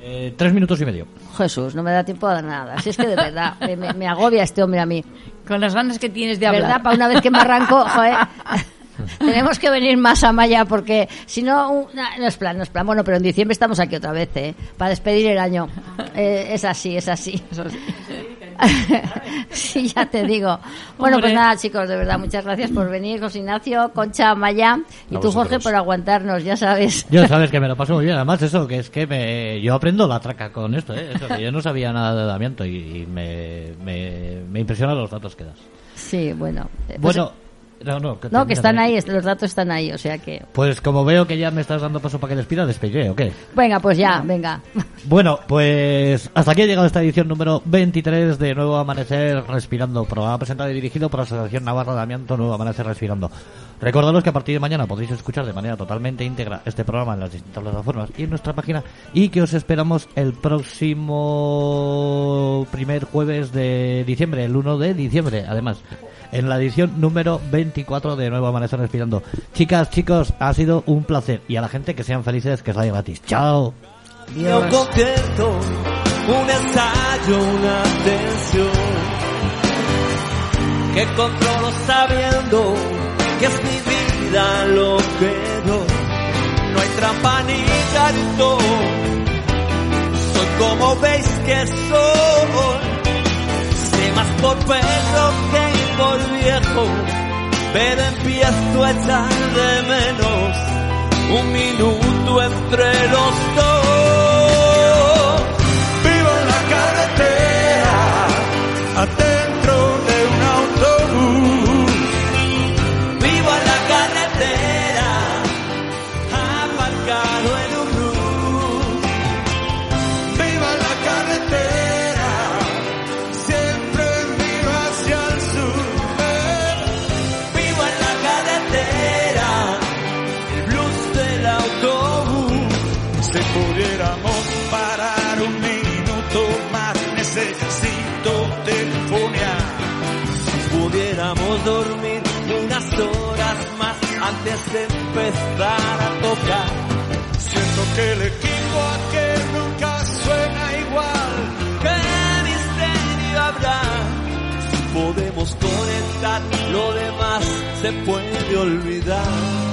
Eh, tres minutos y medio. Jesús, no me da tiempo a nada. Si es que de verdad, me, me- me agobia este hombre a mí. Con las ganas que tienes de ¿Verdad? hablar. Para una vez que me arranco, joder. (laughs) Tenemos que venir más a Maya porque si no, un- no, es plan, no es plan. Bueno, pero en diciembre estamos aquí otra vez, ¿eh? Para despedir el año. Eh, es así, es así. sí, (laughs) ya te digo. Bueno, pues nada, chicos, de verdad, muchas gracias por venir, José Ignacio, Concha, Maya y A tú, Jorge, por aguantarnos, ya sabes. Yo sabes que me lo paso muy bien, además eso, que es que me, yo aprendo la traca con esto, ¿eh? Eso, que yo no sabía nada de Damianto y, y me, me, me impresionan los datos que das. Sí, bueno. eh, pues- Bueno, no, no, no, que están ahí, los datos están ahí, o sea que... Pues como veo que ya me estás dando paso para que despida, despediré, ¿o qué? Venga, pues ya, venga. Bueno, pues hasta aquí ha llegado esta edición número 23 de Nuevo Amanecer Respirando, programa presentado y dirigido por la Asociación Navarra de Amianto Nuevo Amanecer Respirando. Recordaros que a partir de mañana podéis escuchar de manera totalmente íntegra este programa en las distintas plataformas y en nuestra página y que os esperamos el próximo primer jueves de diciembre, el 1 de diciembre, además, en la edición número 24 de Nuevo Amanecer Respirando. Chicas, chicos, ha sido un placer y a la gente que sean felices, que vaya gratis. Chao. un ensayo, una tensión que controlo sabiendo que es mi vida lo que doy. No hay trampa ni cartón, soy como veis que soy. Sé más por que por viejo, pero empiezo a echar de menos un minuto entre los dos. Vivo en la carretera, quisiéramos dormir unas horas más antes de empezar a tocar. Siento que el equipo aquel nunca suena igual. ¿Qué misterio habrá? Si podemos conectar, lo demás se puede olvidar.